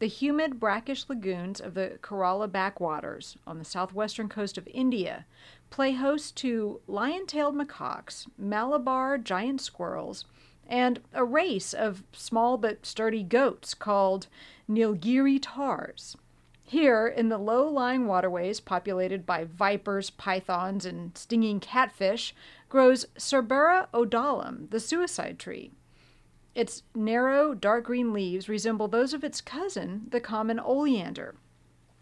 The humid, brackish lagoons of the Kerala backwaters on the southwestern coast of India play host to lion tailed macaques, Malabar giant squirrels, and a race of small but sturdy goats called Nilgiri tahrs. Here, in the low lying waterways populated by vipers, pythons, and stinging catfish, grows Cerbera odollam, the suicide tree. Its narrow, dark green leaves resemble those of its cousin, the common oleander.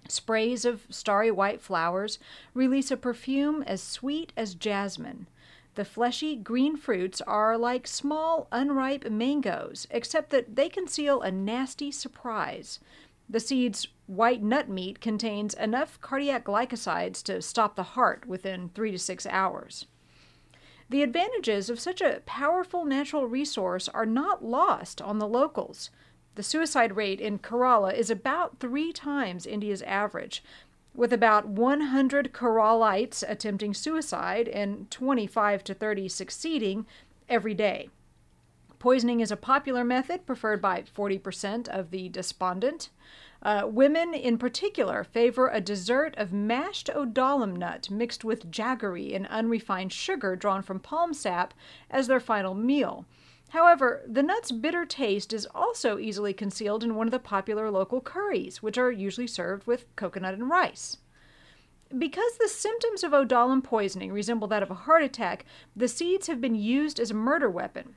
Sprays of starry white flowers release a perfume as sweet as jasmine. The fleshy green fruits are like small, unripe mangoes, except that they conceal a nasty surprise. The seed's white nut meat contains enough cardiac glycosides to stop the heart within three to six hours. The advantages of such a powerful natural resource are not lost on the locals. The suicide rate in Kerala is about three times India's average, with about 100 Keralites attempting suicide and 25 to 30 succeeding every day. Poisoning is a popular method preferred by 40% of the despondent. Uh, women, in particular, favor a dessert of mashed odollam nut mixed with jaggery and unrefined sugar drawn from palm sap as their final meal. However, the nut's bitter taste is also easily concealed in one of the popular local curries, which are usually served with coconut and rice. Because the symptoms of odollam poisoning resemble that of a heart attack, the seeds have been used as a murder weapon.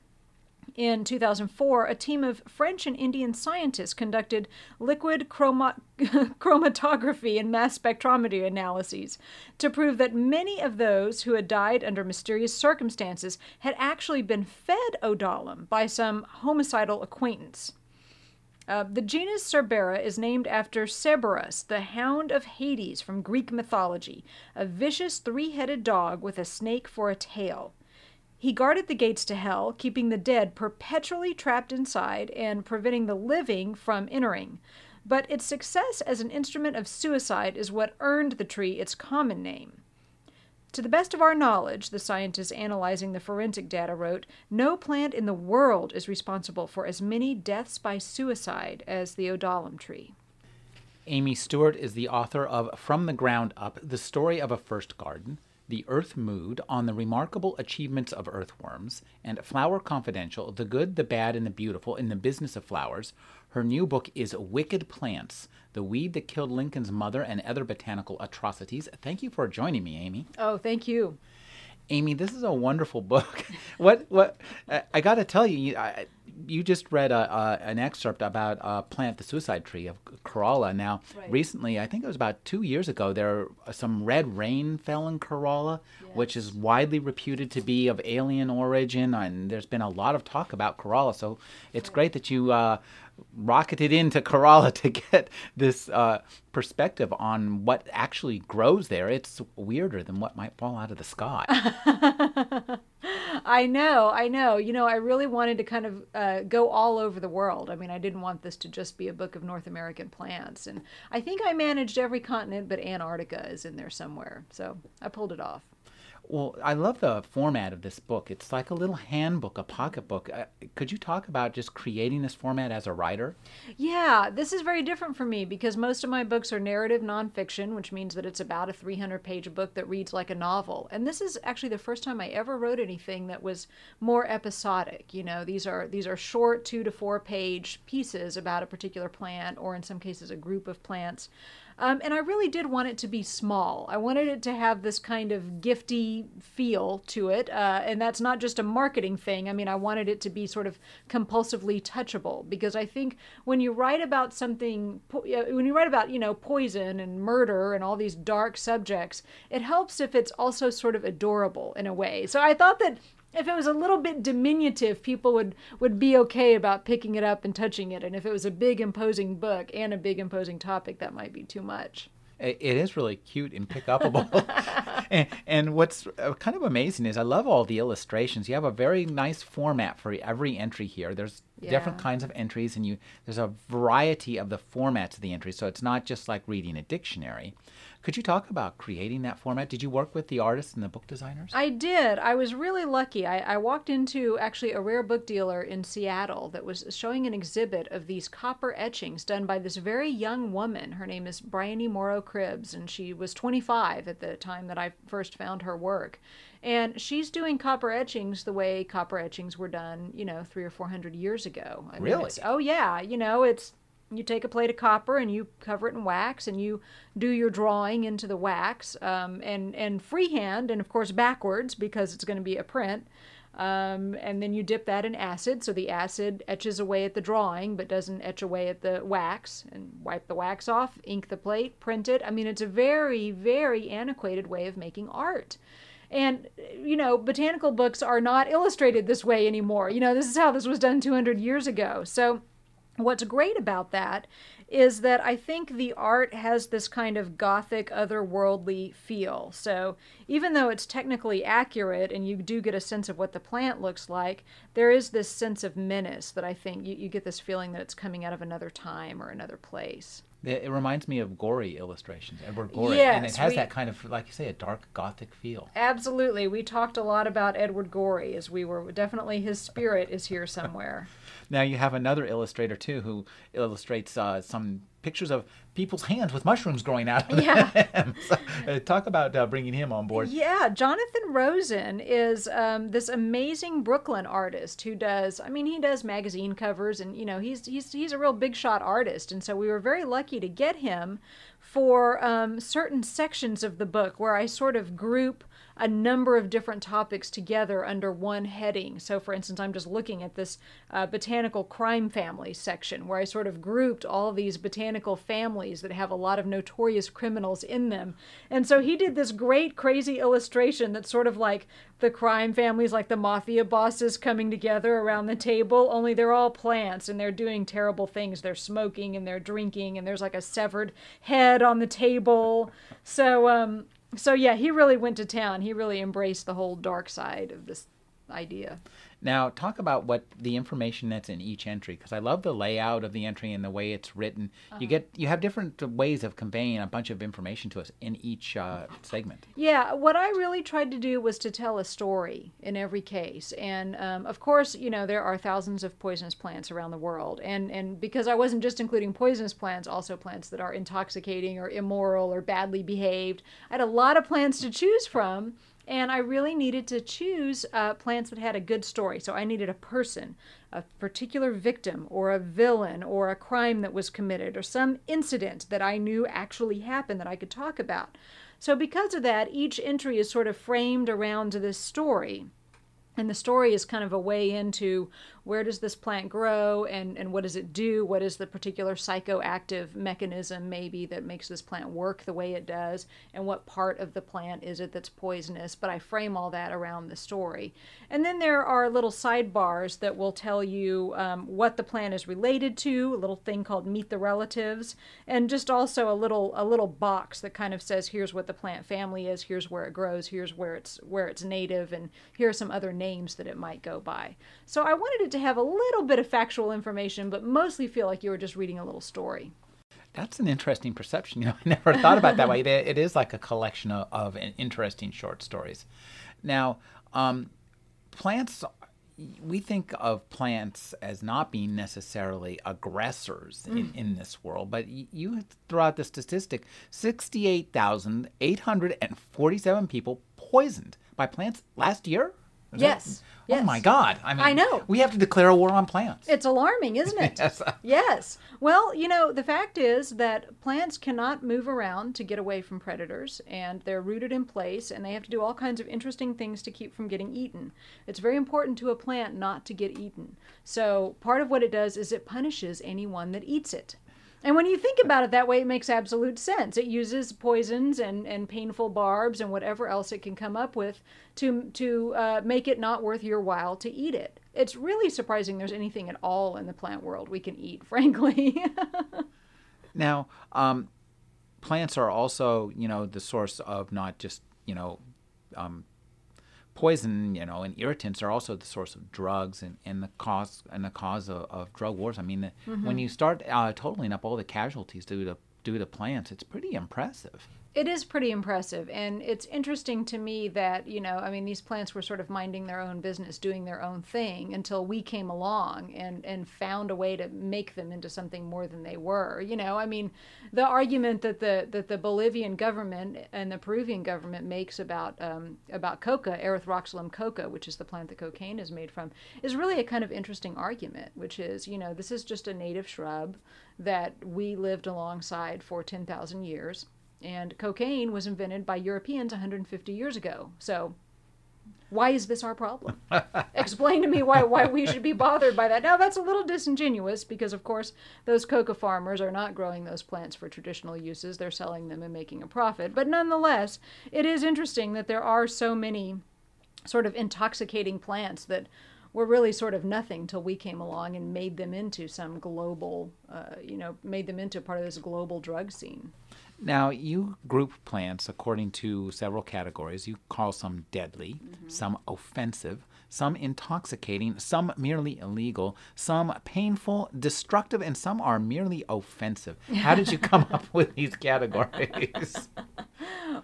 In 2004, a team of French and Indian scientists conducted liquid chroma- chromatography and mass spectrometry analyses to prove that many of those who had died under mysterious circumstances had actually been fed odollam by some homicidal acquaintance. Uh, the genus Cerbera is named after Cerberus, the hound of Hades from Greek mythology, a vicious three headed dog with a snake for a tail. He guarded the gates to hell, keeping the dead perpetually trapped inside and preventing the living from entering. But its success as an instrument of suicide is what earned the tree its common name. To the best of our knowledge, the scientists analyzing the forensic data wrote, no plant in the world is responsible for as many deaths by suicide as the odollam tree. Amy Stewart is the author of From the Ground Up The Story of a First Garden, the Earth Moved on the Remarkable Achievements of Earthworms, and Flower Confidential The Good, the Bad, and the Beautiful in the Business of Flowers. Her new book is Wicked Plants The Weed That Killed Lincoln's Mother and Other Botanical Atrocities. Thank you for joining me, Amy. Oh, thank you. Amy, this is a wonderful book. what what I got to tell you, I, you just read a, a, an excerpt about uh, Plant the Suicide Tree of Kerala. Now, right. recently, I think it was about two years ago, there some red rain fell in Kerala, which is widely reputed to be of alien origin, and there's been a lot of talk about Kerala. So it's right. great that you uh, rocketed into Kerala to get this uh, perspective on what actually grows there. It's weirder than what might fall out of the sky. I know, I know. You know, I really wanted to kind of uh, go all over the world. I mean, I didn't want this to just be a book of North American plants. And I think I managed every continent, but Antarctica is in there somewhere. So I pulled it off. Well, I love the format of this book. It's like a little handbook, a pocketbook. Uh, could you talk about just creating this format as a writer? Yeah, this is very different for me because most of my books are narrative nonfiction, which means that it's about a 300 page book that reads like a novel. And this is actually the first time I ever wrote anything that was more episodic. You know, these are these are short 2 to 4 page pieces about a particular plant or in some cases a group of plants. Um, and I really did want it to be small. I wanted it to have this kind of gifty feel to it. Uh, and that's not just a marketing thing. I mean, I wanted it to be sort of compulsively touchable because I think when you write about something, when you write about, you know, poison and murder and all these dark subjects, it helps if it's also sort of adorable in a way. So I thought that if it was a little bit diminutive, people would would be okay about picking it up and touching it. And if it was a big imposing book and a big imposing topic, that might be too much. It is really cute and pick upable. and, and, what's uh, kind of amazing is I love all the illustrations. You have a very nice format for every entry here. There's yeah. different kinds of entries, and you there's a variety of the formats of the entries. So it's not just like reading a dictionary. Could you talk about creating that format? Did you work with the artists and the book designers? I did. I was really lucky. I, I walked into actually a rare book dealer in Seattle that was showing an exhibit of these copper etchings done by this very young woman. Her name is Briony Morrow Cribbs, and she was 25 at the time that I first found her work. And she's doing copper etchings the way copper etchings were done, you know, three or four hundred years ago. I really? Mean, oh yeah, you know, it's you take a plate of copper and you cover it in wax and you do your drawing into the wax um, and and freehand and of course backwards because it's going to be a print um, and then you dip that in acid so the acid etches away at the drawing but doesn't etch away at the wax and wipe the wax off ink the plate print it i mean it's a very very antiquated way of making art and, you know, botanical books are not illustrated this way anymore. You know, this is how this was done 200 years ago. So, What's great about that is that I think the art has this kind of gothic, otherworldly feel. So even though it's technically accurate and you do get a sense of what the plant looks like, there is this sense of menace that I think you, you get this feeling that it's coming out of another time or another place. It reminds me of Gorey illustrations, Edward Gorey, yes, and it has we, that kind of, like you say, a dark gothic feel. Absolutely, we talked a lot about Edward Gorey as we were definitely his spirit is here somewhere. Now you have another illustrator too who illustrates uh, some pictures of people's hands with mushrooms growing out of yeah. them. so, uh, talk about uh, bringing him on board. Yeah, Jonathan Rosen is um, this amazing Brooklyn artist who does. I mean, he does magazine covers, and you know, he's he's he's a real big shot artist, and so we were very lucky to get him for um, certain sections of the book where I sort of group a number of different topics together under one heading. So, for instance, I'm just looking at this uh, botanical crime family section where I sort of grouped all these botanical families that have a lot of notorious criminals in them. And so he did this great, crazy illustration that's sort of like the crime families, like the mafia bosses coming together around the table, only they're all plants and they're doing terrible things. They're smoking and they're drinking, and there's like a severed head on the table. So, um, so yeah, he really went to town. He really embraced the whole dark side of this idea. Now, talk about what the information that's in each entry because I love the layout of the entry and the way it's written. Uh-huh. You get you have different ways of conveying a bunch of information to us in each uh, segment. Yeah, what I really tried to do was to tell a story in every case, and um, of course, you know there are thousands of poisonous plants around the world, and and because I wasn't just including poisonous plants, also plants that are intoxicating or immoral or badly behaved. I had a lot of plants to choose from and I really needed to choose uh, plants that had a good story. So I needed a person, a particular victim, or a villain, or a crime that was committed, or some incident that I knew actually happened that I could talk about. So, because of that, each entry is sort of framed around this story. And the story is kind of a way into where does this plant grow and, and what does it do? What is the particular psychoactive mechanism, maybe, that makes this plant work the way it does? And what part of the plant is it that's poisonous? But I frame all that around the story. And then there are little sidebars that will tell you um, what the plant is related to, a little thing called Meet the Relatives, and just also a little a little box that kind of says here's what the plant family is, here's where it grows, here's where it's where it's native, and here are some other names that it might go by. So I wanted to have a little bit of factual information, but mostly feel like you were just reading a little story. That's an interesting perception. You know, I never thought about that way. It, it is like a collection of, of interesting short stories. Now, um, plants we think of plants as not being necessarily aggressors mm. in, in this world, but you throw out the statistic 68,847 people poisoned by plants last year? Is yes. Yes. Oh my God! I mean, I know we have to declare a war on plants. It's alarming, isn't it? yes. Yes. Well, you know, the fact is that plants cannot move around to get away from predators, and they're rooted in place, and they have to do all kinds of interesting things to keep from getting eaten. It's very important to a plant not to get eaten. So part of what it does is it punishes anyone that eats it. And when you think about it that way, it makes absolute sense. It uses poisons and, and painful barbs and whatever else it can come up with to to uh, make it not worth your while to eat it. It's really surprising there's anything at all in the plant world we can eat, frankly. now, um, plants are also, you know, the source of not just, you know, um, poison, you know, and irritants are also the source of drugs and, and the cause and the cause of, of drug wars. I mean, the, mm-hmm. when you start uh, totaling up all the casualties due to due to plants, it's pretty impressive. It is pretty impressive. And it's interesting to me that, you know, I mean, these plants were sort of minding their own business, doing their own thing until we came along and, and found a way to make them into something more than they were. You know, I mean, the argument that the that the Bolivian government and the Peruvian government makes about um, about coca, Erythroxylum coca, which is the plant that cocaine is made from, is really a kind of interesting argument, which is, you know, this is just a native shrub that we lived alongside for 10,000 years and cocaine was invented by Europeans 150 years ago. So, why is this our problem? Explain to me why, why we should be bothered by that. Now, that's a little disingenuous because, of course, those coca farmers are not growing those plants for traditional uses. They're selling them and making a profit. But nonetheless, it is interesting that there are so many sort of intoxicating plants that were really sort of nothing till we came along and made them into some global, uh, you know, made them into part of this global drug scene. Now, you group plants according to several categories. You call some deadly, mm-hmm. some offensive, some intoxicating, some merely illegal, some painful, destructive, and some are merely offensive. How did you come up with these categories?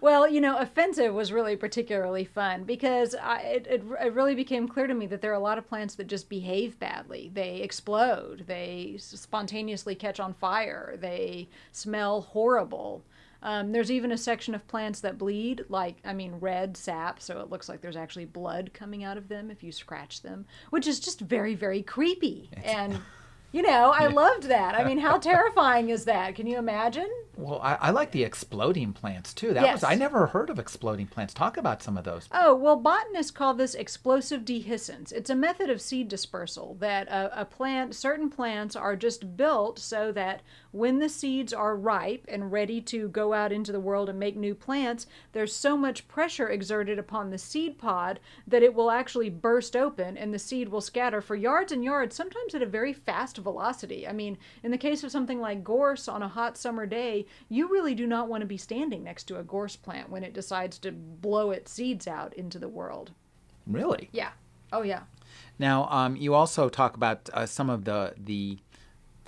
well, you know, offensive was really particularly fun because I, it, it, it, really became clear to me that there are a lot of plants that just behave badly. They explode, they spontaneously catch on fire, they smell horrible. Um, there's even a section of plants that bleed, like, I mean, red sap, so it looks like there's actually blood coming out of them if you scratch them, which is just very, very creepy. And you know, I loved that. I mean, how terrifying is that? Can you imagine? Well, I, I like the exploding plants too. That yes. was I never heard of exploding plants. Talk about some of those. Oh well, botanists call this explosive dehiscence. It's a method of seed dispersal that a, a plant, certain plants are just built so that when the seeds are ripe and ready to go out into the world and make new plants, there's so much pressure exerted upon the seed pod that it will actually burst open and the seed will scatter for yards and yards, sometimes at a very fast velocity. I mean, in the case of something like gorse on a hot summer day, you really do not want to be standing next to a gorse plant when it decides to blow its seeds out into the world. Really? Yeah. Oh, yeah. Now, um, you also talk about uh, some of the the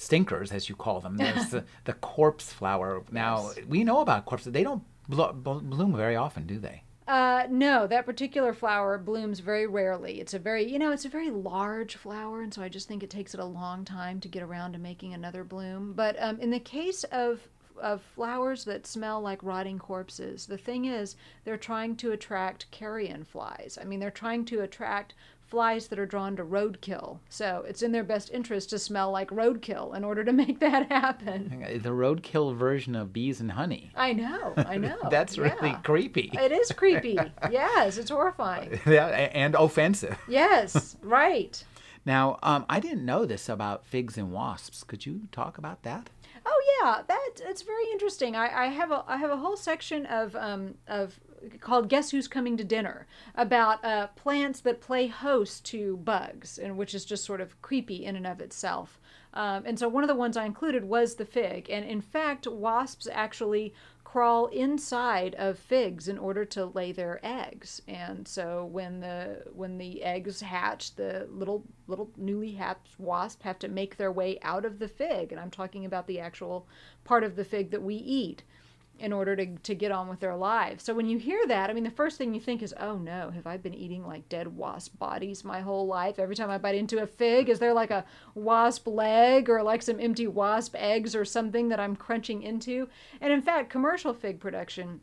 stinkers, as you call them. There's the, the corpse flower. Now, yes. we know about corpses. They don't blo- bloom very often, do they? Uh, no, that particular flower blooms very rarely. It's a very, you know, it's a very large flower, and so I just think it takes it a long time to get around to making another bloom. But um, in the case of of flowers that smell like rotting corpses, the thing is, they're trying to attract carrion flies. I mean, they're trying to attract flies that are drawn to roadkill. So it's in their best interest to smell like roadkill in order to make that happen. The roadkill version of bees and honey. I know, I know. That's yeah. really creepy. It is creepy. yes, it's horrifying. Yeah, and offensive. yes, right. Now, um, I didn't know this about figs and wasps. Could you talk about that? Oh yeah, that it's very interesting. I, I have a I have a whole section of um, of called Guess Who's Coming to Dinner about uh, plants that play host to bugs, and which is just sort of creepy in and of itself. Um, and so one of the ones I included was the fig. And in fact, wasps actually crawl inside of figs in order to lay their eggs. And so when the when the eggs hatch, the little little newly hatched wasp have to make their way out of the fig. And I'm talking about the actual part of the fig that we eat in order to, to get on with their lives. So when you hear that, I mean, the first thing you think is, oh no, have I been eating like dead wasp bodies my whole life? Every time I bite into a fig, is there like a wasp leg or like some empty wasp eggs or something that I'm crunching into? And in fact, commercial fig production,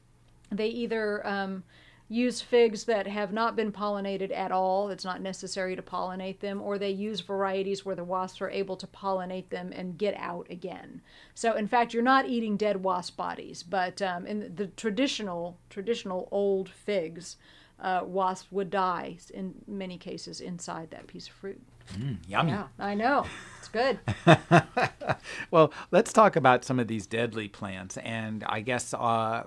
they either um, use figs that have not been pollinated at all, it's not necessary to pollinate them, or they use varieties where the wasps are able to pollinate them and get out again. So, in fact, you're not eating dead wasp bodies, but um, in the traditional, traditional old figs, uh, wasps would die in many cases inside that piece of fruit. Mm, yummy. Yeah, I know. It's good. well, let's talk about some of these deadly plants. And I guess uh,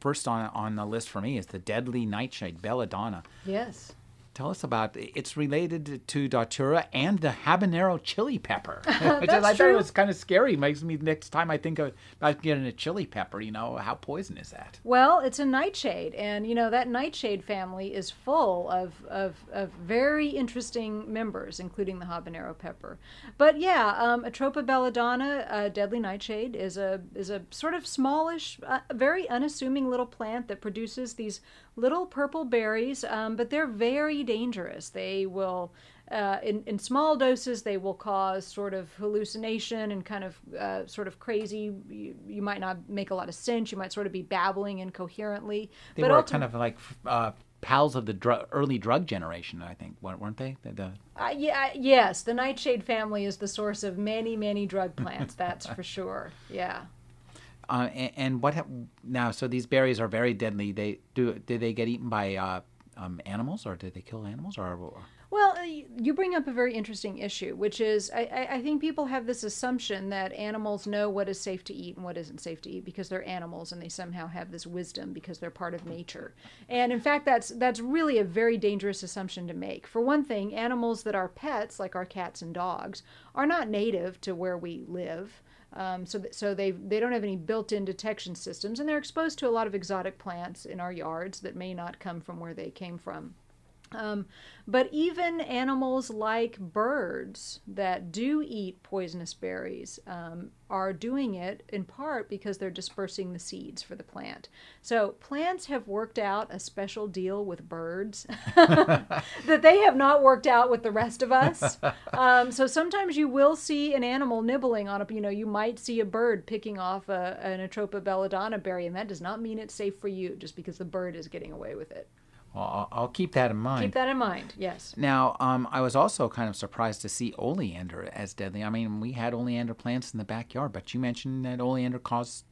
first on, on the list for me is the deadly nightshade, belladonna. Yes. Tell us about it's related to datura and the habanero chili pepper, which I thought it was kind of scary. Makes me next time I think of, about getting a chili pepper. You know, how poison is that? Well, it's a nightshade, and you know that nightshade family is full of of, of very interesting members, including the habanero pepper. But yeah, um, Atropa belladonna, a deadly nightshade, is a is a sort of smallish, uh, very unassuming little plant that produces these little purple berries, um, but they're very dangerous. They will, uh, in, in small doses, they will cause sort of hallucination and kind of uh, sort of crazy. You, you, might not make a lot of sense. You might sort of be babbling incoherently. They but were ultim- kind of like uh, pals of the dr- early drug generation, I think, weren't they? The, the... Uh, yeah, yes, the nightshade family is the source of many, many drug plants. that's for sure. Yeah. Uh, and, and, what ha- now? So these berries are very deadly. They do. Did they get eaten by uh, um, animals, or did they kill animals, or? or? Well, uh, you bring up a very interesting issue, which is I, I, think people have this assumption that animals know what is safe to eat and what isn't safe to eat because they're animals and they somehow have this wisdom because they're part of nature. And in fact, that's that's really a very dangerous assumption to make. For one thing, animals that are pets, like our cats and dogs, are not native to where we live. Um, so, th- so they they don't have any built-in detection systems, and they're exposed to a lot of exotic plants in our yards that may not come from where they came from. Um, but even animals like birds that do eat poisonous berries um, are doing it in part because they're dispersing the seeds for the plant. So plants have worked out a special deal with birds that they have not worked out with the rest of us. Um, so sometimes you will see an animal nibbling on a, you know, you might see a bird picking off a, an Atropa belladonna berry, and that does not mean it's safe for you just because the bird is getting away with it. Well, I'll, keep that in mind. Keep that in mind. Yes. Now, um, I was also kind of surprised to see oleander as deadly. I mean, we had oleander plants in the backyard, but you mentioned that oleander caused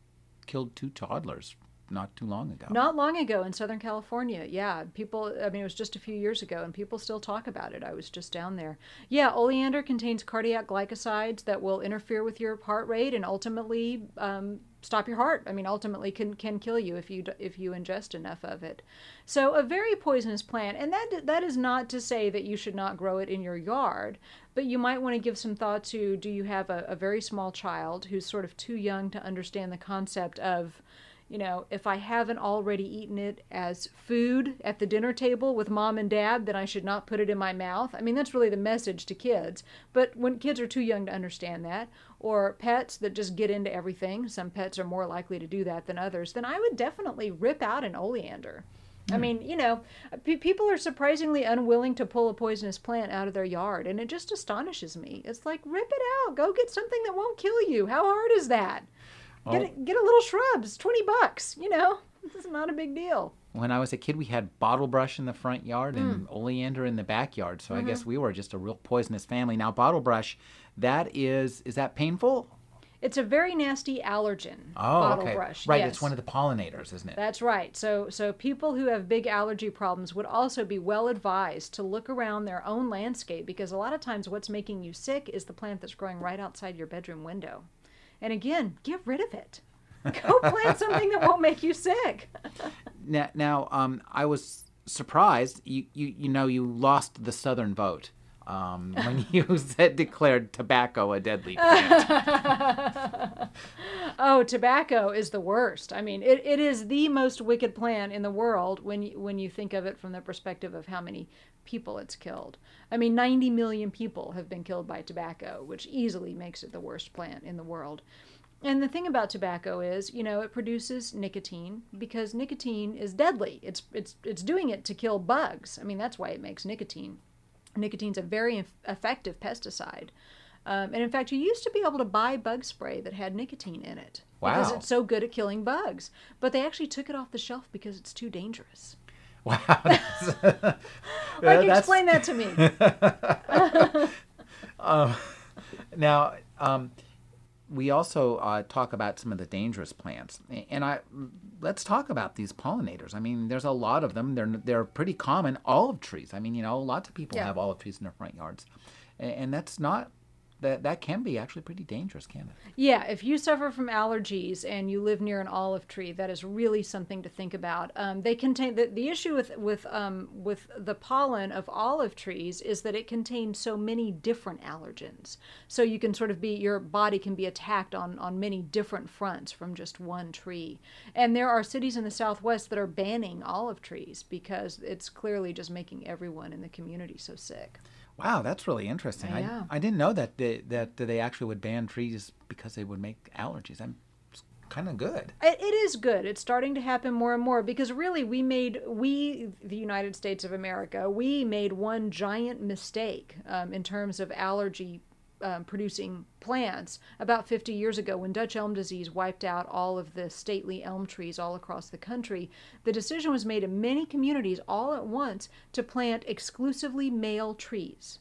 killed two toddlers not too long ago. Not long ago in Southern California. Yeah, people. I mean, it was just a few years ago, and people still talk about it. I was just down there. Yeah, oleander contains cardiac glycosides that will interfere with your heart rate and ultimately um, stop your heart. I mean, ultimately can can kill you if you if you ingest enough of it. So a very poisonous plant, and that that is not to say that you should not grow it in your yard, but you might want to give some thought to: Do you have a, a very small child who's sort of too young to understand the concept of you know, if I haven't already eaten it as food at the dinner table with mom and dad, then I should not put it in my mouth. I mean, that's really the message to kids. But when kids are too young to understand that, or pets that just get into everything, some pets are more likely to do that than others, then I would definitely rip out an oleander. I hmm. mean, you know, p- people are surprisingly unwilling to pull a poisonous plant out of their yard, and it just astonishes me. It's like, rip it out. Go get something that won't kill you. How hard is that? Get a, get a little shrubs, twenty bucks. You know, this is not a big deal. When I was a kid, we had bottle brush in the front yard and mm. oleander in the backyard. So mm-hmm. I guess we were just a real poisonous family. Now, bottle brush, that is, is that painful? It's a very nasty allergen. Oh, bottle okay. brush. Right, yes. it's one of the pollinators, isn't it? That's right. So, so people who have big allergy problems would also be well advised to look around their own landscape because a lot of times what's making you sick is the plant that's growing right outside your bedroom window. And again, get rid of it. Go plant something that won't make you sick. now, now um, I was surprised. You, you, you know, you lost the Southern vote um, when you said declared tobacco a deadly plant. oh, tobacco is the worst. I mean, it, it is the most wicked plant in the world when you, when you think of it from the perspective of how many people it's killed. I mean, 90 million people have been killed by tobacco, which easily makes it the worst plant in the world. And the thing about tobacco is, you know, it produces nicotine because nicotine is deadly. It's it's it's doing it to kill bugs. I mean, that's why it makes nicotine. Nicotine's a very effective pesticide. Um, and in fact, you used to be able to buy bug spray that had nicotine in it wow. because it's so good at killing bugs. But they actually took it off the shelf because it's too dangerous. Wow. like, explain that to me. uh, now, um, we also uh, talk about some of the dangerous plants, and I let's talk about these pollinators. I mean, there's a lot of them. They're they're pretty common. Olive trees. I mean, you know, lots of people yeah. have olive trees in their front yards, and, and that's not that that can be actually pretty dangerous, can it? Yeah, if you suffer from allergies and you live near an olive tree, that is really something to think about. Um, they contain the, the issue with with um, with the pollen of olive trees is that it contains so many different allergens. So you can sort of be your body can be attacked on on many different fronts from just one tree. And there are cities in the Southwest that are banning olive trees because it's clearly just making everyone in the community so sick. Wow, that's really interesting. Yeah. I, I didn't know that they, that they actually would ban trees because they would make allergies. I'm kind of good. It, it is good. It's starting to happen more and more because really we made we the United States of America we made one giant mistake um, in terms of allergy um, producing plants about 50 years ago when Dutch elm disease wiped out all of the stately elm trees all across the country. The decision was made in many communities all at once to plant exclusively male trees.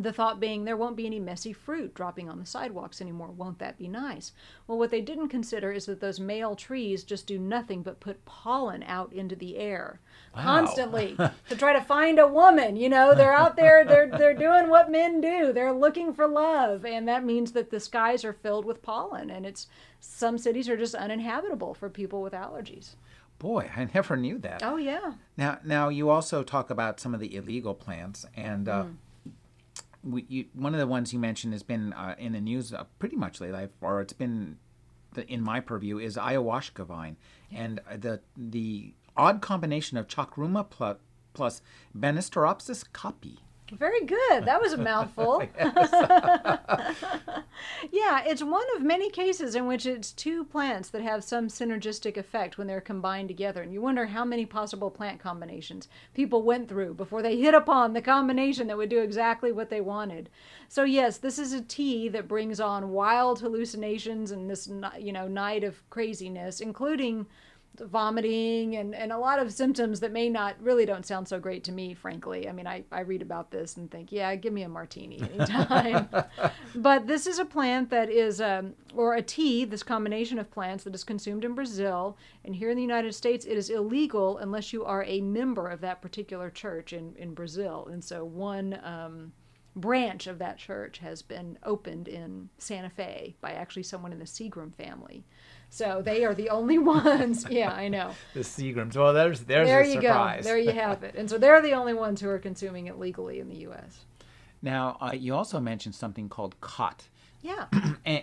The thought being there won't be any messy fruit dropping on the sidewalks anymore. Won't that be nice? Well, what they didn't consider is that those male trees just do nothing but put pollen out into the air Wow. constantly to try to find a woman. You know, they're out there, they're they're doing what men do. They're looking for love, and that means that the skies are filled with pollen, and it's some cities are just uninhabitable for people with allergies. Boy, I never knew that. Oh yeah. Now, now you also talk about some of the illegal plants, and uh, we, you, one of the ones you mentioned has been uh, in the news uh, pretty much lately, or it's been the, in my purview is ayahuasca vine, and uh, the the odd combination of chacruna plus, plus Banisteropsis caapi. Very good. That was a mouthful. yeah, it's one of many cases in which it's two plants that have some synergistic effect when they're combined together. And you wonder how many possible plant combinations people went through before they hit upon the combination that would do exactly what they wanted. So yes, this is a tea that brings on wild hallucinations and this you know night of craziness, including vomiting and, and a lot of symptoms that may not really don't sound so great to me frankly. I mean i, I read about this and think yeah give me a martini anytime. But this is a plant that is um, or a tea this combination of plants that is consumed in brazil. And here in the united states it is illegal unless you are a member of that particular church in, in brazil. And so one um, branch of that church has been opened in santa fe by actually someone in the seagram family so they are the only ones. Yeah, I know. The Seagrams. Well, there's there's there a you surprise. go. There you have it. And so they're the only ones who are consuming it legally in the U.S. Now, uh, you also mentioned something called khat. Yeah. and,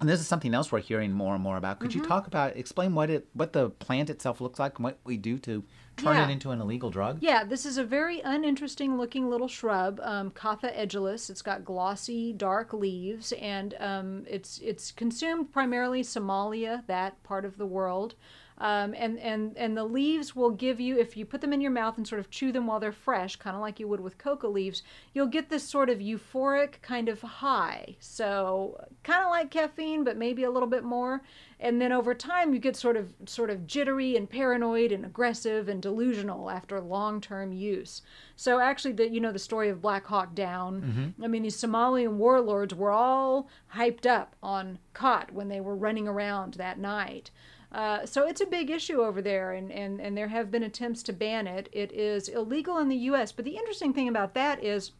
and this is something else we're hearing more and more about. Could you talk about explain what it what the plant itself looks like and what we do to turn Yeah. it into an illegal drug? Yeah, this is a very uninteresting looking little shrub, um, Catha edulis. It's got glossy, dark leaves, and um, it's it's consumed primarily Somalia, that part of the world. Um, and, and, and the leaves will give you, if you put them in your mouth and sort of chew them while they're fresh, kind of like you would with coca leaves, you'll get this sort of euphoric kind of high. So kind of like caffeine, but maybe a little bit more. And then over time, you get sort of sort of jittery and paranoid and aggressive and delusional after long-term use. So actually, the you know the story of Black Hawk Down. I mean, these Somalian warlords were all hyped up on khat when they were running around that night. Uh, so it's a big issue over there, and, and, and there have been attempts to ban it. It is illegal in the U.S., but the interesting thing about that is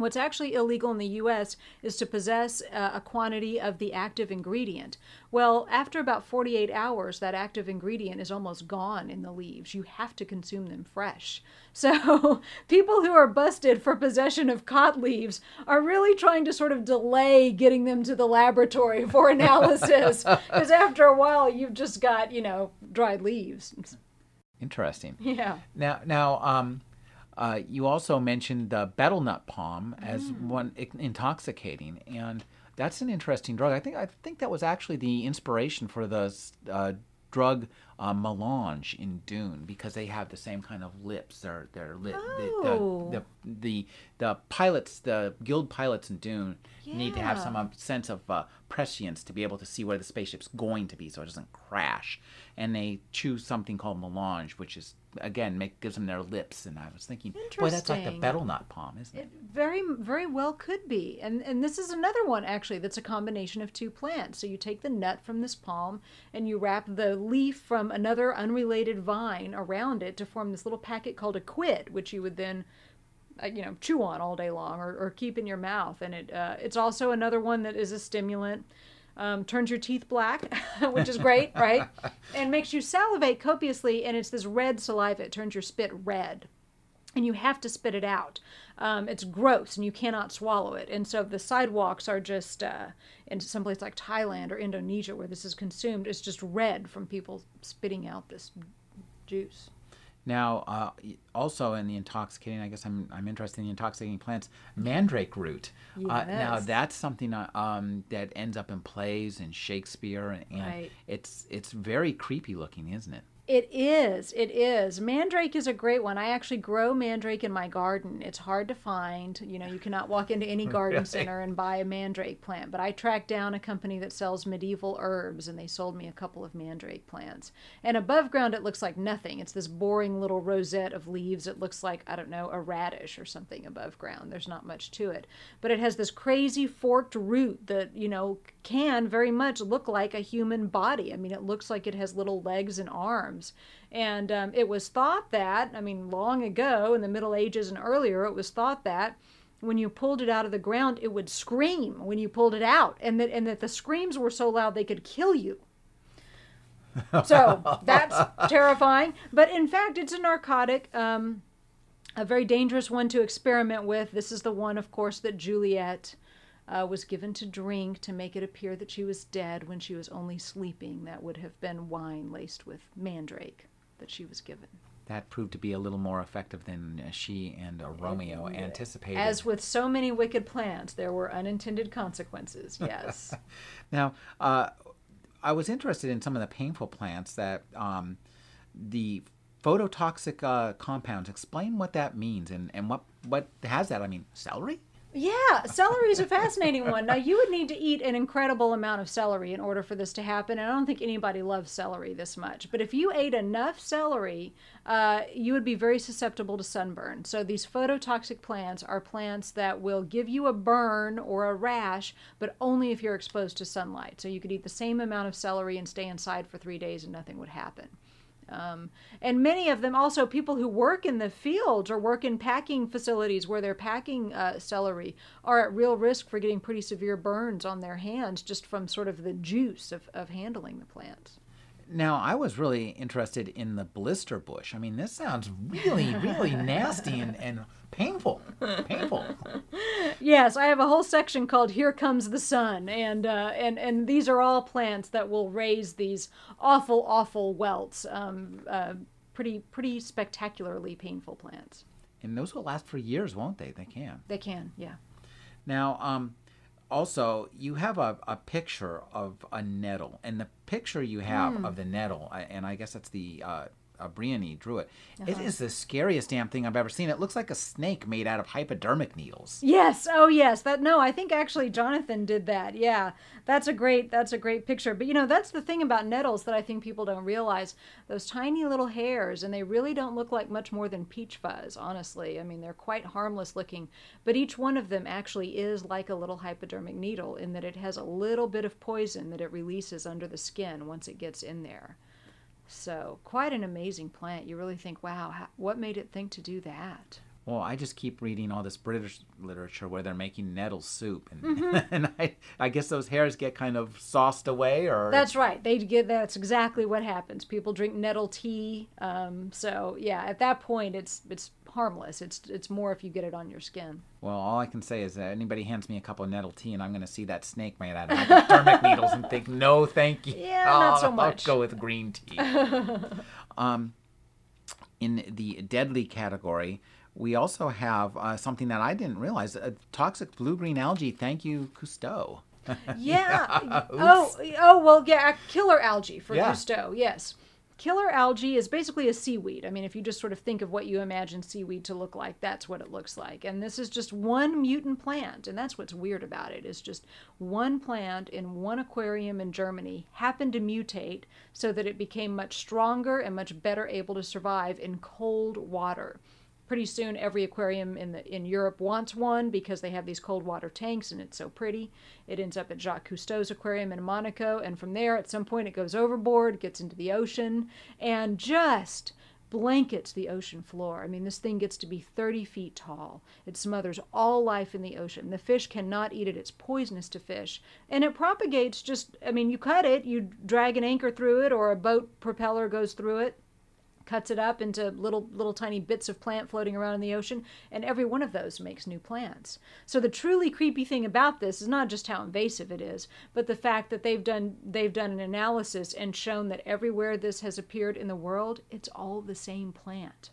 what's actually illegal in the U.S. is to possess uh, a quantity of the active ingredient. Well, after about 48 hours, that active ingredient is almost gone in the leaves. You have to consume them fresh. So people who are busted for possession of khat leaves are really trying to sort of delay getting them to the laboratory for analysis because after a while you've just got, you know, dried leaves. Interesting. Yeah. Now, now, um, uh, you also mentioned the betel nut palm as Mm. one intoxicating, and that's an interesting drug. I think I think that was actually the inspiration for the uh, drug uh, melange in Dune because they have the same kind of lips. They're they're lit. Oh. The, the, the the the pilots, the guild pilots in Dune, need to have some um, sense of uh, prescience to be able to see where the spaceship's going to be, so it doesn't crash. And they choose something called melange, which is again make, gives them their lips. And I was thinking, boy, that's like the betel nut palm, isn't it? It very very well could be. And and this is another one actually that's a combination of two plants. So you take the nut from this palm and you wrap the leaf from another unrelated vine around it to form this little packet called a quid, which you would then uh, you know chew on all day long or, or keep in your mouth. And it uh, it's also another one that is a stimulant. Um, turns your teeth black, which is great, right? And makes you salivate copiously, and it's this red saliva. It turns your spit red and you have to spit it out. Um, it's gross and you cannot swallow it. And so the sidewalks are just uh, in someplace like Thailand or Indonesia where this is consumed, it's just red from people spitting out this juice. Now, uh, also in the intoxicating, I guess I'm, I'm interested in the intoxicating plants, mandrake root. Yes. Uh, now, that's something uh, um, that ends up in plays and Shakespeare, and, and Right. it's it's very creepy looking, isn't it? It is. It is. Mandrake is a great one. I actually grow mandrake in my garden. It's hard to find. You know, you cannot walk into any garden Really? center and buy a mandrake plant. But I tracked down a company that sells medieval herbs and they sold me a couple of mandrake plants. And above ground, it looks like nothing. It's this boring little rosette of leaves. It looks like, I don't know, a radish or something above ground. There's not much to it. But it has this crazy forked root that, you know, can very much look like a human body. I mean, it looks like it has little legs and arms. And um, it was thought that, I mean, long ago in the Middle Ages and earlier, it was thought that when you pulled it out of the ground, it would scream when you pulled it out, and that and that the screams were so loud they could kill you. So that's terrifying. But in fact, it's a narcotic. Um, a very dangerous one to experiment with. This is the one, of course, that Juliet uh, was given to drink to make it appear that she was dead when she was only sleeping. That would have been wine laced with mandrake that she was given. That proved to be a little more effective than uh, she and uh, Romeo anticipated. As with so many wicked plants, there were unintended consequences. Yes. Now, uh, I was interested in some of the painful plants that um, the phototoxic uh, compounds. Explain what that means and, and what, what has that. I mean, celery? Yeah, celery is a fascinating one. Now, you would need to eat an incredible amount of celery in order for this to happen. And I don't think anybody loves celery this much. But if you ate enough celery, uh, you would be very susceptible to sunburn. So, these phototoxic plants are plants that will give you a burn or a rash, but only if you're exposed to sunlight. So, you could eat the same amount of celery and stay inside for three days and nothing would happen. Um, and many of them also people who work in the fields or work in packing facilities where they're packing uh, celery are at real risk for getting pretty severe burns on their hands just from sort of the juice of, of handling the plants. Now, I was really interested in the blister bush. I mean, this sounds really, really nasty and, and painful. Painful. Yes, I have a whole section called "Here Comes the Sun," and uh, and and these are all plants that will raise these awful, awful welts. Um, uh, pretty, pretty spectacularly painful plants. And those will last for years, won't they? They can. They can, yeah. Now, um, also, you have a, a picture of a nettle, and the picture you have Hmm. of the nettle, and I guess that's the uh, uh, Briony drew it. It Uh-huh. is the scariest damn thing I've ever seen. It looks like a snake made out of hypodermic needles. Yes. Oh, yes. That no, I think actually Jonathan did that. Yeah, that's a great that's a great picture. But you know, that's the thing about nettles that I think people don't realize. Those tiny little hairs, and they really don't look like much more than peach fuzz. Honestly, I mean, they're quite harmless looking. But each one of them actually is like a little hypodermic needle in that it has a little bit of poison that it releases under the skin once it gets in there. So quite an amazing plant. You really think, wow, how, what made it think to do that? Well, I just keep reading all this British literature where they're making nettle soup, and, Mm-hmm. and I, I guess those hairs get kind of sauced away, or That's right. They get that's exactly what happens. People drink nettle tea. Um, so yeah, at that point, it's it's harmless. It's it's more if you get it on your skin. Well, all I can say is that anybody hands me a cup of nettle tea, and I'm going to see that snake made out of hypodermic needles and think, no, thank you. Yeah, not so much. I'll go with green tea. um, in the deadly category, we also have uh, something that I didn't realize: uh, toxic blue-green algae. Thank you, Cousteau. Yeah. oh oh well yeah, killer algae for Yeah. Cousteau. Yes. Killer algae is basically a seaweed. I mean, if you just sort of think of what you imagine seaweed to look like, that's what it looks like. And this is just one mutant plant, and that's what's weird about it. Is just one plant in one aquarium in Germany happened to mutate so that it became much stronger and much better able to survive in cold water pretty soon every aquarium in the in Europe wants one because they have these cold water tanks and it's so pretty. It ends up at Jacques Cousteau's aquarium in Monaco and from there at some point it goes overboard, gets into the ocean and just blankets the ocean floor. I mean, this thing gets to be 30 feet tall. It smothers all life in the ocean. The fish cannot eat it, it's poisonous to fish. And it propagates just, I mean, you cut it, you drag an anchor through it, or a boat propeller goes through it cuts it up into little little tiny bits of plant floating around in the ocean and every one of those makes new plants. So the truly creepy thing about this is not just how invasive it is but the fact that they've done they've done an analysis and shown that everywhere this has appeared in the world it's all the same plant.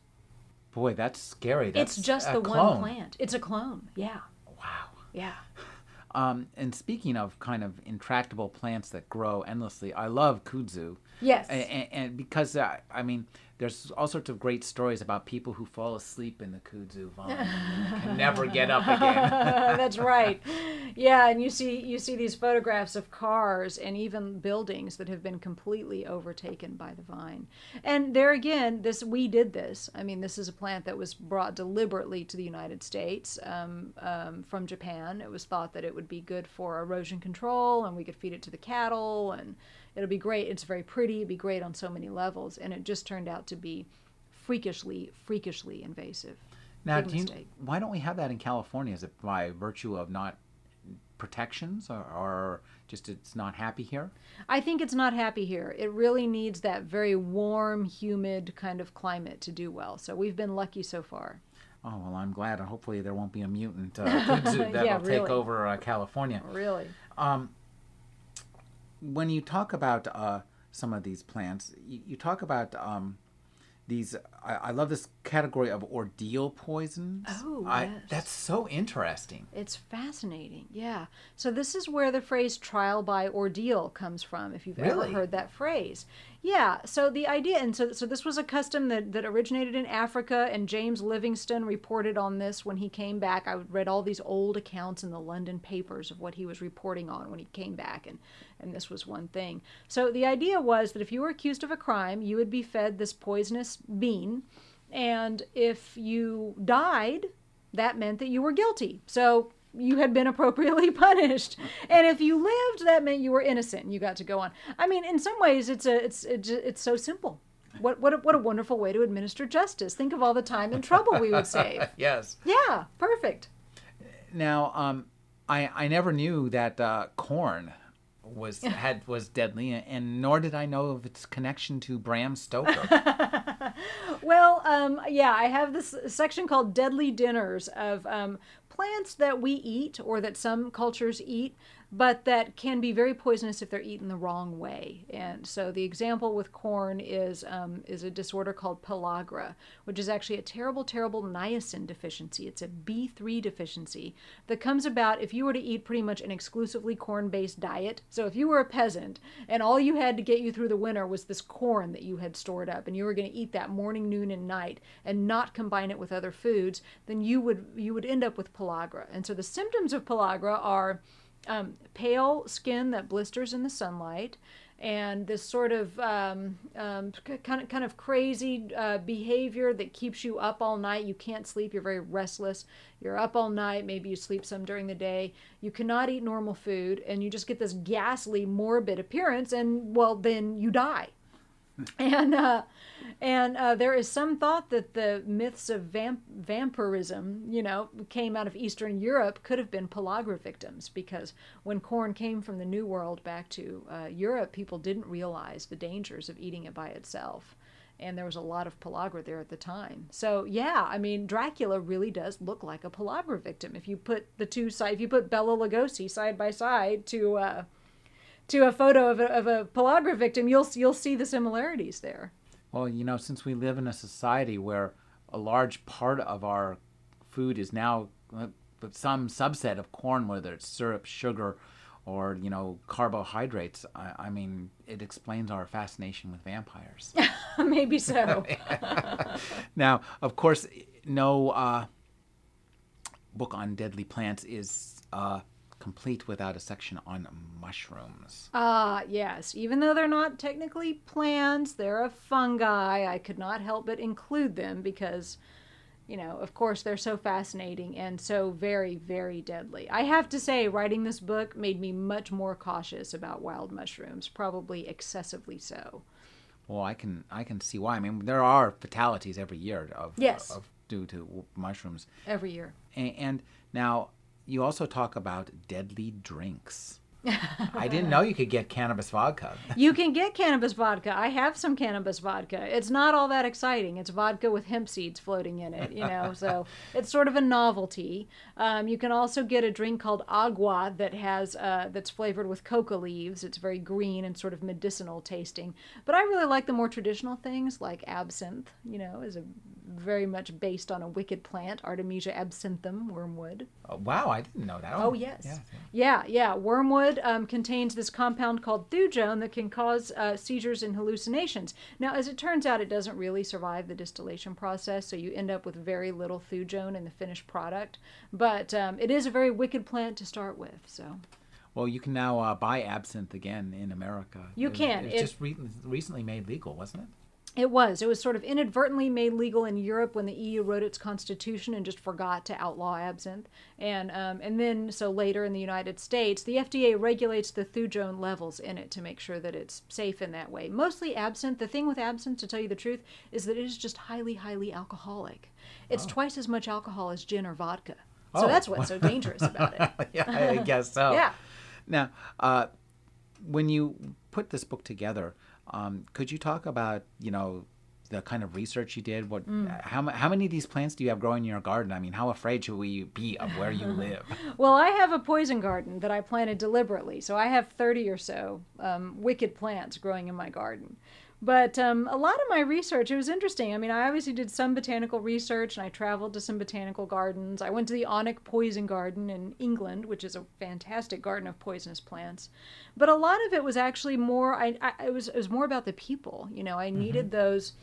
Boy that's scary. That's it's just the clone. one plant. It's a clone yeah. Wow. Yeah. Um, and speaking of kind of intractable plants that grow endlessly, I love kudzu. Yes. And, and, because, uh, I mean, there's all sorts of great stories about people who fall asleep in the kudzu vine and can never get up again. That's right. Yeah, and you see you see these photographs of cars and even buildings that have been completely overtaken by the vine. And there again, this we did this. I mean, this is a plant that was brought deliberately to the United States um, um, from Japan. It was thought that it would be good for erosion control, and we could feed it to the cattle and it'll be great. It's very pretty. It'd be great on so many levels, and it just turned out to be freakishly, freakishly invasive. Now, do you, why don't we have that in California? Is it by virtue of not protections, or, or just it's not happy here? I think it's not happy here. It really needs that very warm, humid kind of climate to do well. So we've been lucky so far. Oh well, I'm glad. Hopefully, there won't be a mutant uh, that'll yeah, really. take over uh, California. Really. Um, when you talk about uh, some of these plants, you, you talk about um, these. I, I, love this category of ordeal poisons. Oh, I, yes. That's so interesting. It's fascinating. Yeah. So this is where the phrase "trial by ordeal" comes from. If you've really? ever heard that phrase, yeah. So the idea, and so so this was a custom that that originated in Africa, and James Livingstone reported on this when he came back. I read all these old accounts in the London papers of what he was reporting on when he came back, and and this was one thing. So the idea was that if you were accused of a crime, you would be fed this poisonous bean, and if you died, that meant that you were guilty. So you had been appropriately punished. And if you lived, that meant you were innocent and you got to go on. I mean, in some ways, it's a it's it's, it's so simple. What what a, what a wonderful way to administer justice. Think of all the time and trouble we would save. yes. Yeah, perfect. Now, um, I I never knew that uh, corn was had was deadly, and nor did I know of its connection to Bram Stoker. well, um, yeah, I have this section called "Deadly Dinners" of um, plants that we eat or that some cultures eat but that can be very poisonous if they're eaten the wrong way. And so the example with corn is um, is a disorder called pellagra, which is actually a terrible, terrible niacin deficiency. It's a B3 deficiency that comes about if you were to eat pretty much an exclusively corn-based diet. So if you were a peasant and all you had to get you through the winter was this corn that you had stored up, and you were going to eat that morning, noon, and night, and not combine it with other foods, then you would you would end up with pellagra. And so the symptoms of pellagra are um, pale skin that blisters in the sunlight, and this sort of um, um, kind of kind of crazy uh, behavior that keeps you up all night. You can't sleep. You're very restless. You're up all night. Maybe you sleep some during the day. You cannot eat normal food, and you just get this ghastly, morbid appearance. And well, then you die. and uh, and uh, there is some thought that the myths of vamp- vampirism, you know, came out of Eastern Europe, could have been pellagra victims because when corn came from the New World back to uh, Europe, people didn't realize the dangers of eating it by itself. And there was a lot of pellagra there at the time. So yeah, I mean, Dracula really does look like a pellagra victim. If you put the two side, if you put Bela Lugosi side by side to uh, to a photo of a, of a pellagra victim, you'll you'll see the similarities there. Well, you know, since we live in a society where a large part of our food is now uh, some subset of corn, whether it's syrup, sugar, or you know carbohydrates. I, I mean, it explains our fascination with vampires. Maybe so. now, of course, no uh, book on deadly plants is uh, complete without a section on mushrooms. Ah, uh, yes. Even though they're not technically plants, they're a fungi. I could not help but include them because, you know, of course, they're so fascinating and so very, very deadly. I have to say, writing this book made me much more cautious about wild mushrooms, probably excessively so. Well, I can I can see why. I mean, there are fatalities every year of Yes. of, due to mushrooms. Every year. And, and now you also talk about deadly drinks. I didn't know you could get cannabis vodka. You can get cannabis vodka. I have some cannabis vodka. It's not all that exciting. It's vodka with hemp seeds floating in it, you know, so it's sort of a novelty. Um, you can also get a drink called Agwa that has uh, that's flavored with coca leaves. It's very green and sort of medicinal tasting. But I really like the more traditional things like absinthe. You know, is a very much based on a wicked plant, Artemisia absinthium, wormwood. Oh, wow, I didn't know that. Oh, yes. yeah. Yeah, yeah. Wormwood um, contains this compound called thujone that can cause uh, seizures and hallucinations. Now, as it turns out, it doesn't really survive the distillation process, so you end up with very little thujone in the finished product. But um, it is a very wicked plant to start with, so. Well, you can now uh, buy absinthe again in America. You It can. It It- just re- recently made legal, wasn't it? It was. It was sort of inadvertently made legal in Europe when the EU wrote its constitution and just forgot to outlaw absinthe. And um, and then so later in the United States, the FDA regulates the thujone levels in it to make sure that it's safe in that way. Mostly absinthe. The thing with absinthe, to tell you the truth, is that it is just highly, highly alcoholic. It's twice as much alcohol as gin or vodka. So Oh. that's what's so dangerous about it. yeah, I guess so. Yeah. Now, uh, when you put this book together, um, could you talk about you know the kind of research you did? What Mm. how how many of these plants do you have growing in your garden? I mean, how afraid should we be of where you live? Well, I have a poison garden that I planted deliberately. So I have 30 or so um, wicked plants growing in my garden. But um, a lot of my research, it was interesting. I mean, I obviously did some botanical research and I traveled to some botanical gardens. I went to the Alnwick Poison Garden in England, which is a fantastic garden of poisonous plants. But a lot of it was actually more, I, I, it, was, it was more about the people. You know, I needed those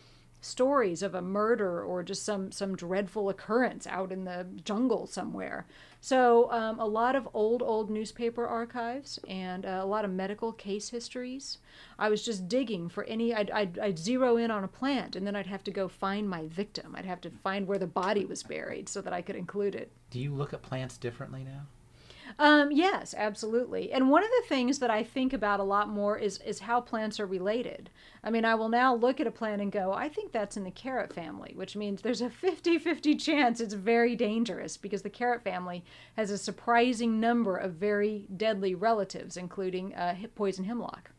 stories of a murder or just some some dreadful occurrence out in the jungle somewhere. So um, a lot of old old newspaper archives and uh, a lot of medical case histories. I was just digging for any. I'd, I'd I'd zero in on a plant and then I'd have to go find my victim. I'd have to find where the body was buried so that I could include it. do you look at plants differently now? Um, yes, absolutely. And one of the things that I think about a lot more is is how plants are related. I mean, I will now look at a plant and go, I think that's in the carrot family, which means there's a 50-50 chance it's very dangerous because the carrot family has a surprising number of very deadly relatives, including uh, poison hemlock.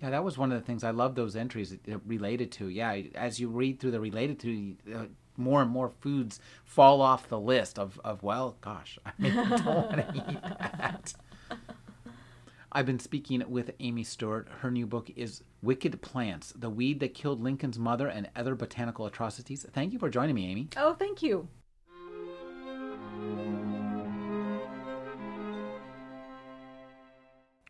Yeah, that was one of the things I love those entries related to. Yeah, as you read through the related to, uh, more and more foods fall off the list of, of well, gosh, I mean, I don't want to eat that. I've been speaking with Amy Stewart. Her new book is Wicked Plants The Weed That Killed Lincoln's Mother and Other Botanical Atrocities. Thank you for joining me, Amy. Oh, thank you.